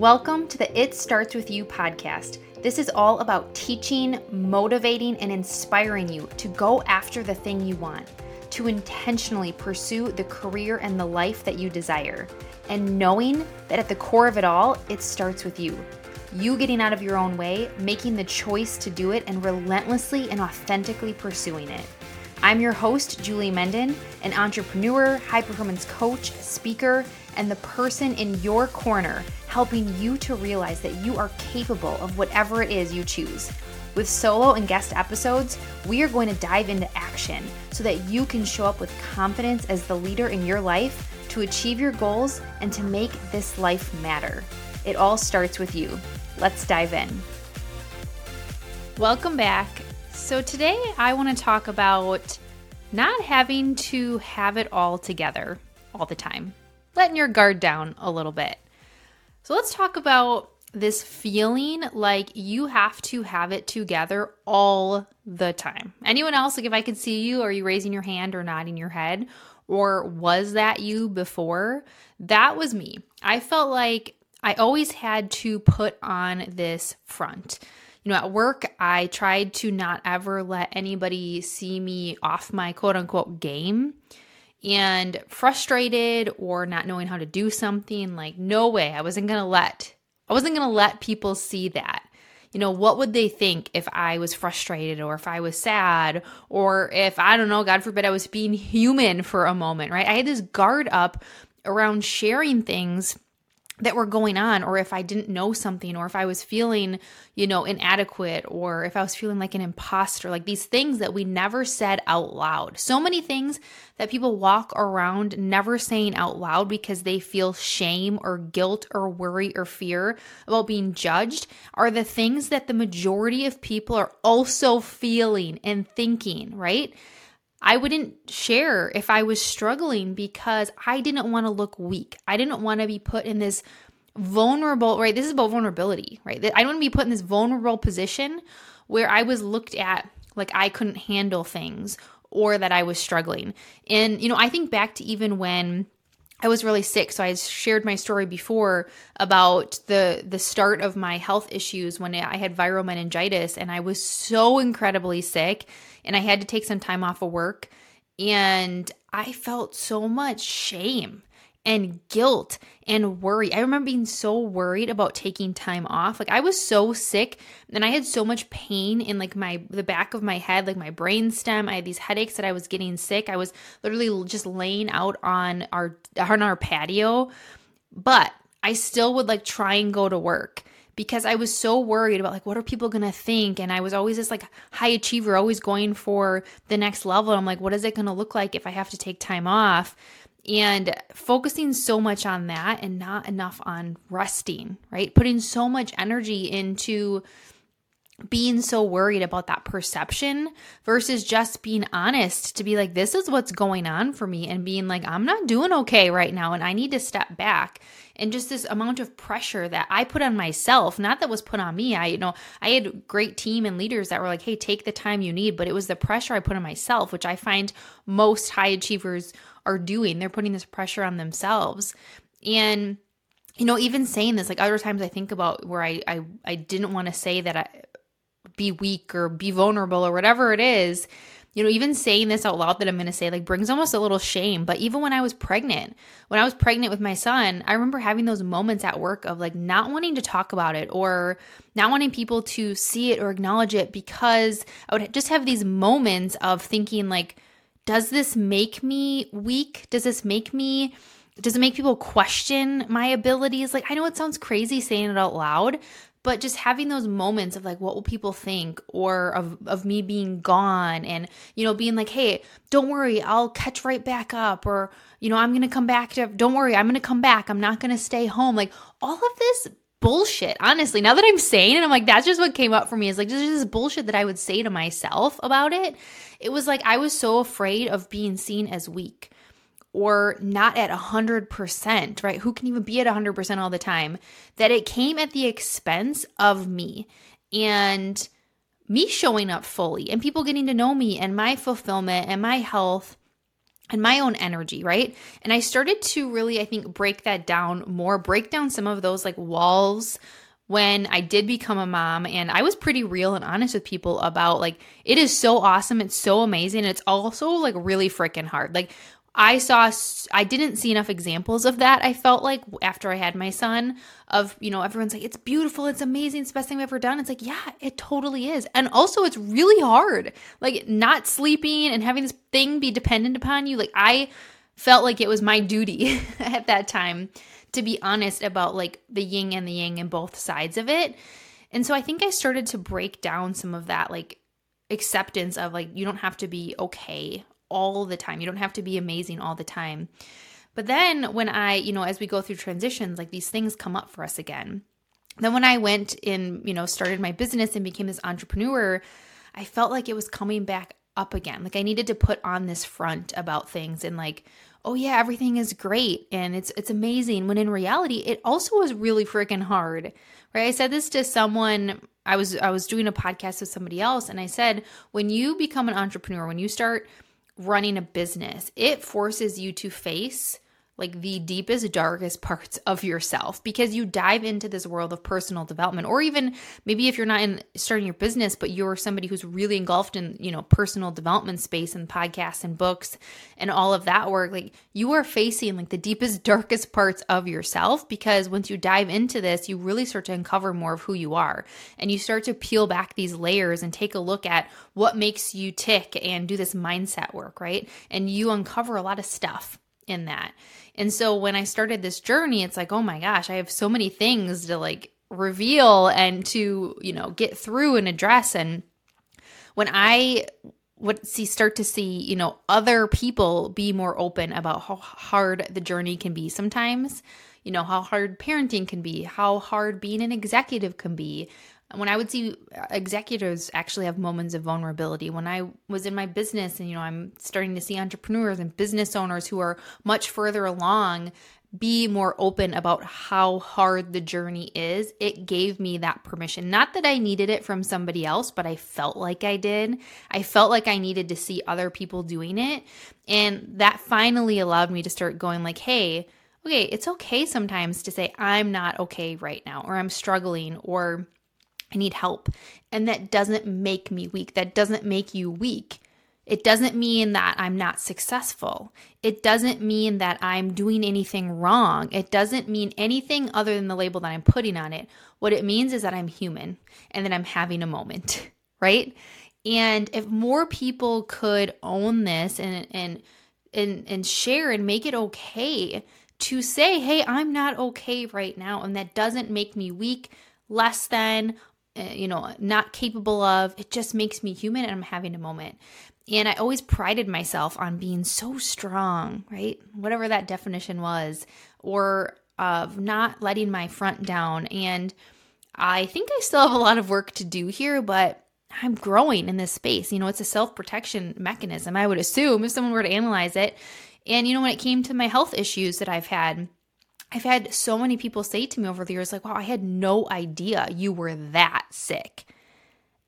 Welcome to the It Starts With You podcast. This is all about teaching, motivating, and inspiring you to go after the thing you want, to intentionally pursue the career and the life that you desire, and knowing that at the core of it all, it starts with you. You getting out of your own way, making the choice to do it, and relentlessly and authentically pursuing it. I'm your host, Julie Menden, an entrepreneur, high performance coach, speaker, and the person in your corner helping you to realize that you are capable of whatever it is you choose. With solo and guest episodes, we are going to dive into action so that you can show up with confidence as the leader in your life to achieve your goals and to make this life matter. It all starts with you. Let's dive in. Welcome back. So, today I want to talk about not having to have it all together all the time letting your guard down a little bit. So let's talk about this feeling like you have to have it together all the time. Anyone else, like if I could see you, are you raising your hand or nodding your head? Or was that you before? That was me. I felt like I always had to put on this front. You know, at work, I tried to not ever let anybody see me off my quote unquote game and frustrated or not knowing how to do something like no way. I wasn't going to let i wasn't going to let people see that. You know what would they think if i was frustrated or if i was sad or if i don't know god forbid i was being human for a moment right? I had this guard up around sharing things that were going on or if I didn't know something or if I was feeling, you know, inadequate or if I was feeling like an imposter, like these things that we never said out loud. So many things that people walk around never saying out loud because they feel shame or guilt or worry or fear about being judged are the things that the majority of people are also feeling and thinking, right? I wouldn't share if I was struggling because I didn't want to look weak. I didn't want to be put in this vulnerable, right? This is about vulnerability, right? I don't want to be put in this vulnerable position where I was looked at like I couldn't handle things or that I was struggling. And, you know, I think back to even when I was really sick. So I shared my story before about the the start of my health issues when I had viral meningitis and I was so incredibly sick and I had to take some time off of work and I felt so much shame and guilt and worry. I remember being so worried about taking time off. Like I was so sick and I had so much pain in like my the back of my head, like my brain stem. I had these headaches that I was getting sick. I was literally just laying out on our on our patio. But I still would like try and go to work because I was so worried about like what are people to think and I was always this like high achiever always going for the next level. I'm like what is it to look like if I have to take time off? And focusing so much on that and not enough on resting, right? Putting so much energy into being so worried about that perception versus just being honest to be like, this is what's going on for me, and being like, I'm not doing okay right now, and I need to step back. And just this amount of pressure that I put on myself, not that was put on me. I, you know, I had great team and leaders that were like, hey, take the time you need, but it was the pressure I put on myself, which I find most high achievers are doing. They're putting this pressure on themselves. And you know, even saying this, like other times I think about where I I, I didn't want to say that I be weak or be vulnerable or whatever it is. You know, even saying this out loud that I'm going to say like brings almost a little shame. But even when I was pregnant, when I was pregnant with my son, I remember having those moments at work of like not wanting to talk about it or not wanting people to see it or acknowledge it because I would just have these moments of thinking like, does this make me weak? Does this make me does it make people question my abilities? Like I know it sounds crazy saying it out loud, but just having those moments of like what will people think or of of me being gone and you know being like hey don't worry i'll catch right back up or you know i'm gonna come back to don't worry i'm gonna come back i'm not gonna stay home like all of this bullshit honestly now that i'm saying it i'm like that's just what came up for me is like this is bullshit that i would say to myself about it it was like I was so afraid of being seen as weak or not at 100%, right? Who can even be at 100% all the time? That it came at the expense of me and me showing up fully and people getting to know me and my fulfillment and my health and my own energy, right? And I started to really, I think, break that down more, break down some of those like walls when I did become a mom. And I was pretty real and honest with people about like, it is so awesome. It's so amazing. It's also like really freaking hard. Like, I saw, I didn't see enough examples of that. I felt like after I had my son, of, you know, everyone's like, it's beautiful, it's amazing, it's the best thing I've ever done. It's like, yeah, it totally is. And also, it's really hard. Like, not sleeping and having this thing be dependent upon you. Like, I felt like it was my duty at that time to be honest about like the yin and the yang and both sides of it. And so I think I started to break down some of that, like, acceptance of like, you don't have to be okay all the time. You don't have to be amazing all the time. But then when I, you know, as we go through transitions, like these things come up for us again. Then when I went in, you know, started my business and became this entrepreneur, I felt like it was coming back up again. Like I needed to put on this front about things and like, oh yeah, everything is great and it's it's amazing. When in reality, it also was really freaking hard. Right? I said this to someone I was I was doing a podcast with somebody else and I said, when you become an entrepreneur, when you start running a business, it forces you to face like the deepest, darkest parts of yourself because you dive into this world of personal development. Or even maybe if you're not in starting your business, but you're somebody who's really engulfed in, you know, personal development space and podcasts and books and all of that work, like you are facing like the deepest, darkest parts of yourself because once you dive into this, you really start to uncover more of who you are and you start to peel back these layers and take a look at what makes you tick and do this mindset work, right? And you uncover a lot of stuff in that. And so when I started this journey, it's like, oh my gosh, I have so many things to like reveal and to, you know, get through and address. And when I would see start to see, you know, other people be more open about how hard the journey can be sometimes, you know, how hard parenting can be, how hard being an executive can be, when I would see uh, executives actually have moments of vulnerability, when I was in my business and, you know, I'm starting to see entrepreneurs and business owners who are much further along be more open about how hard the journey is, it gave me that permission. Not that I needed it from somebody else, but I felt like I did. I felt like I needed to see other people doing it. And that finally allowed me to start going like, hey, okay, it's okay sometimes to say, I'm not okay right now, or I'm struggling, or I need help. And that doesn't make me weak. That doesn't make you weak. It doesn't mean that I'm not successful. It doesn't mean that I'm doing anything wrong. It doesn't mean anything other than the label that I'm putting on it. What it means is that I'm human and that I'm having a moment, right? And if more people could own this and and and and share and make it okay to say, "Hey, I'm not okay right now," and that doesn't make me weak, less than, Eh, you know, not capable of. It just makes me human and I'm having a moment. And I always prided myself on being so strong, right? Whatever that definition was, or of not letting my front down. And I think I still have a lot of work to do here, but I'm growing in this space. You know, it's a self protection mechanism, I would assume, if someone were to analyze it. And, you know, when it came to my health issues that I've had, I've had so many people say to me over the years, like, wow, I had no idea you were that sick.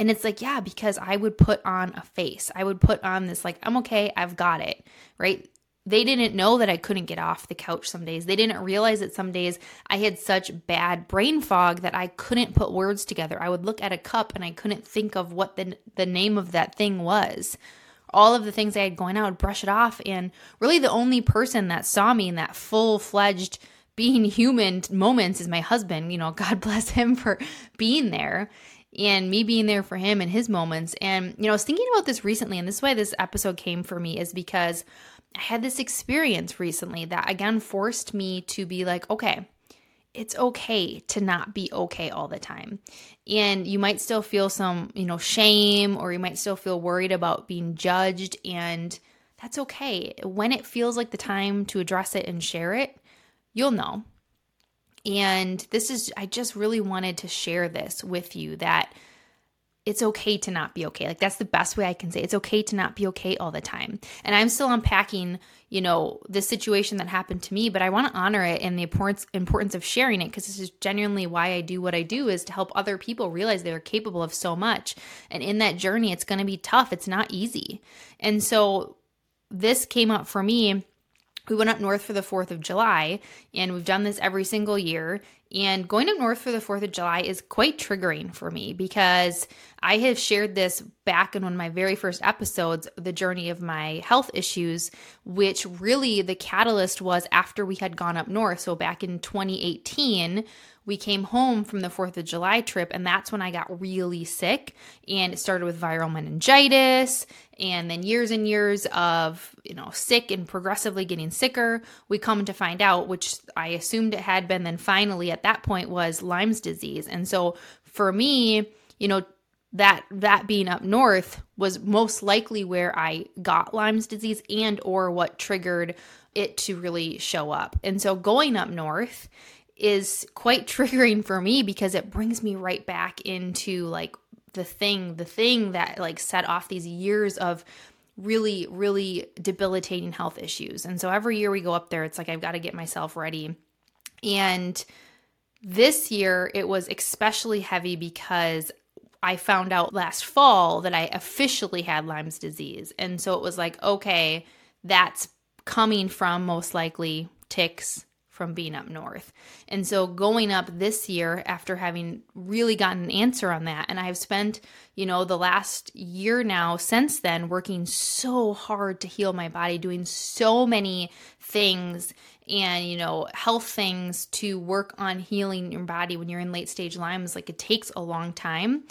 And it's like, yeah, because I would put on a face. I would put on this, like, I'm okay, I've got it, right? They didn't know that I couldn't get off the couch some days. They didn't realize that some days I had such bad brain fog that I couldn't put words together. I would look at a cup and I couldn't think of what the, the name of that thing was. All of the things I had going I would brush it off. And really, the only person that saw me in that full fledged, being human moments is my husband. You know, God bless him for being there and me being there for him in his moments. And, you know, I was thinking about this recently, and this is why this episode came for me, is because I had this experience recently that again forced me to be like, okay, it's okay to not be okay all the time. And you might still feel some, you know, shame or you might still feel worried about being judged. And that's okay. When it feels like the time to address it and share it, you'll know. And this is, I just really wanted to share this with you that it's okay to not be okay. Like, that's the best way I can say it's okay to not be okay all the time. And I'm still unpacking, you know, the situation that happened to me, but I want to honor it and the importance, importance of sharing it because this is genuinely why I do what I do is to help other people realize they are capable of so much. And in that journey, it's going to be tough, it's not easy. And so, this came up for me we went up north for the 4th of July, and we've done this every single year. And going up north for the 4th of July is quite triggering for me because I have shared this back in one of my very first episodes, the journey of my health issues, which really the catalyst was after we had gone up north. So back in 2018, we came home from the 4th of July trip, and that's when I got really sick. And it started with viral meningitis, and then years and years of, you know, sick and progressively getting sicker. We come to find out, which I assumed it had been, then finally at that point was Lyme's disease. And so for me, you know, that that being up north was most likely where I got Lyme's disease and or what triggered it to really show up. And so going up north is quite triggering for me because it brings me right back into like the thing, the thing that like set off these years of really, really debilitating health issues. And so every year we go up there, it's like I've got to get myself ready. And this year it was especially heavy because I found out last fall that I officially had Lyme's disease. And so it was like, okay, that's coming from most likely ticks, from being up north. And so going up this year after having really gotten an answer on that and I've spent, you know, the last year now since then working so hard to heal my body, doing so many things and, you know, health things to work on healing your body when you're in late stage Lyme's like it takes a long time.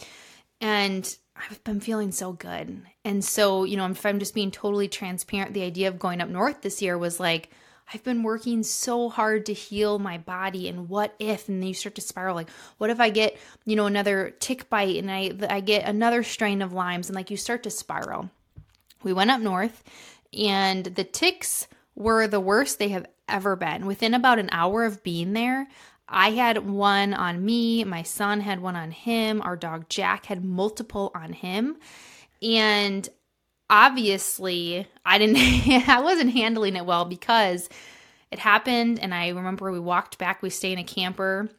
And I've been feeling so good. And so, you know, if I'm just being totally transparent, the idea of going up north this year was like, I've been working so hard to heal my body and what if and then you start to spiral like what if I get, you know, another tick bite and I I get another strain of Lyme's, and like you start to spiral. We went up north and the ticks were the worst they have ever been. Within about an hour of being there, I had one on me, my son had one on him, our dog Jack had multiple on him. And obviously I didn't I wasn't handling it well because it happened and I remember we walked back, we stay in a camper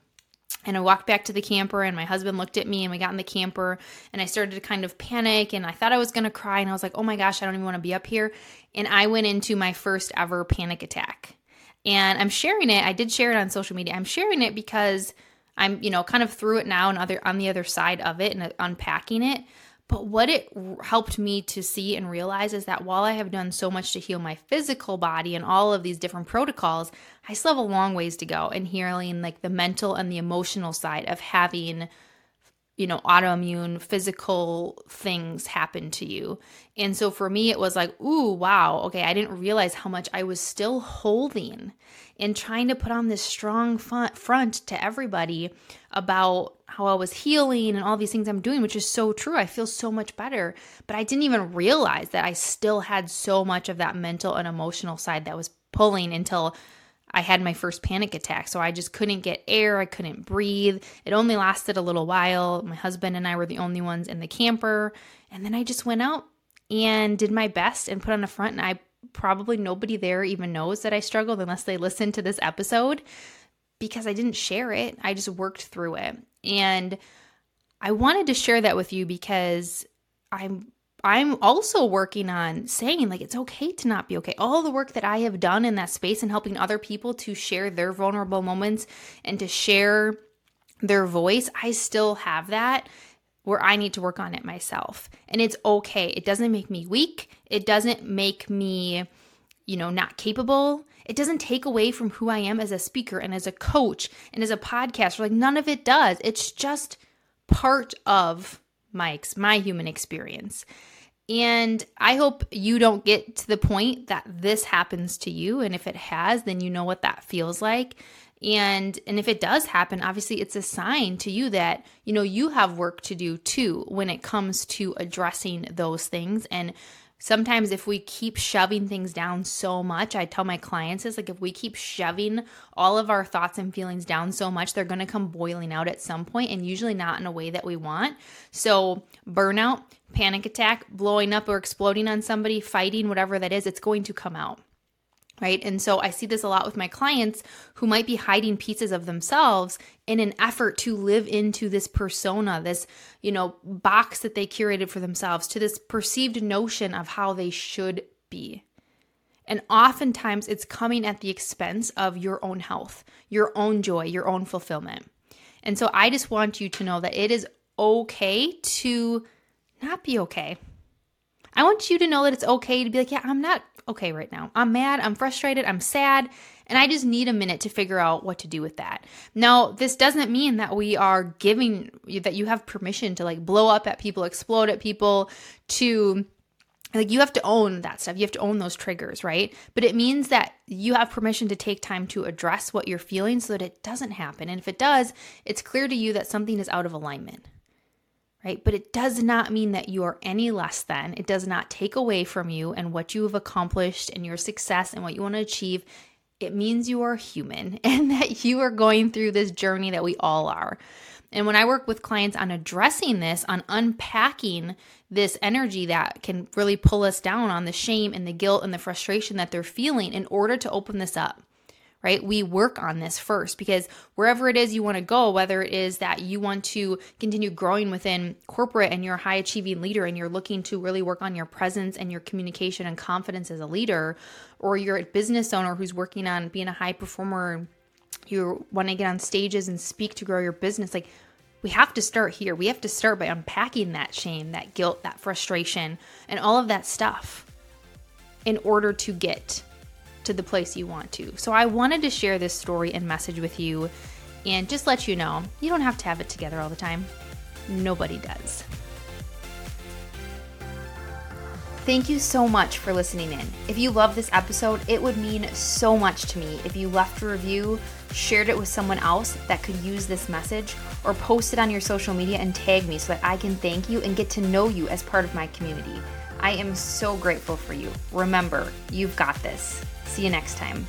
and I walked back to the camper and my husband looked at me and we got in the camper and I started to kind of panic and I thought I was to cry and I was like, "Oh my gosh, I don't even want to be up here." And I went into my first ever panic attack. And I'm sharing it. I did share it on social media. I'm sharing it because I'm, you know, kind of through it now and other on the other side of it and unpacking it. But what it helped me to see and realize is that while I have done so much to heal my physical body and all of these different protocols, I still have a long ways to go in healing like the mental and the emotional side of having you know, autoimmune physical things happen to you. And so for me, it was like, ooh, wow, okay, I didn't realize how much I was still holding and trying to put on this strong front to everybody about how I was healing and all these things I'm doing, which is so true. I feel so much better. But I didn't even realize that I still had so much of that mental and emotional side that was pulling until I had my first panic attack. So I just couldn't get air. I couldn't breathe. It only lasted a little while. My husband and I were the only ones in the camper. And then I just went out and did my best and put on a front. And I probably nobody there even knows that I struggled unless they listen to this episode because I didn't share it. I just worked through it. And I wanted to share that with you because I'm I'm also working on saying like it's okay to not be okay. All the work that I have done in that space and helping other people to share their vulnerable moments and to share their voice, I still have that where I need to work on it myself. And it's okay. It doesn't make me weak. It doesn't make me, you know, not capable. It doesn't take away from who I am as a speaker and as a coach and as a podcaster. Like none of it does. It's just part of my my human experience. And I hope you don't get to the point that this happens to you and if it has then you know what that feels like. And and if it does happen, obviously it's a sign to you that you know you have work to do too when it comes to addressing those things and sometimes if we keep shoving things down so much i tell my clients is like if we keep shoving all of our thoughts and feelings down so much they're going to come boiling out at some point and usually not in a way that we want. So burnout panic attack blowing up or exploding on somebody fighting whatever that is it's going to come out right? And so I see this a lot with my clients who might be hiding pieces of themselves in an effort to live into this persona, this, you know, box that they curated for themselves, to this perceived notion of how they should be. And oftentimes it's coming at the expense of your own health, your own joy, your own fulfillment. And so I just want you to know that it is okay to not be okay. I want you to know that it's okay to be like, yeah, I'm not okay right now. I'm mad, I'm frustrated, I'm sad, and I just need a minute to figure out what to do with that. Now, this doesn't mean that we are giving that you have permission to like blow up at people, explode at people, to like you have to own that stuff. You have to own those triggers, right? But it means that you have permission to take time to address what you're feeling so that it doesn't happen. And if it does, it's clear to you that something is out of alignment right? But it does not mean that you are any less than. It does not take away from you and what you have accomplished and your success and what you want to achieve. It means you are human and that you are going through this journey that we all are. And when I work with clients on addressing this, on unpacking this energy that can really pull us down on the shame and the guilt and the frustration that they're feeling in order to open this up, right? We work on this first because wherever it is you want to go, whether it is that you want to continue growing within corporate and you're a high achieving leader and you're looking to really work on your presence and your communication and confidence as a leader, or you're a business owner who's working on being a high performer, you want to get on stages and speak to grow your business, like we have to start here. We have to start by unpacking that shame, that guilt, that frustration, and all of that stuff in order to get to the place you want to. So I wanted to share this story and message with you and just let you know you don't have to have it together all the time. Nobody does. Thank you so much for listening in. If you love this episode, it would mean so much to me if you left a review, shared it with someone else that could use this message, or post it on your social media and tag me so that I can thank you and get to know you as part of my community. I am so grateful for you. Remember, you've got this. See you next time.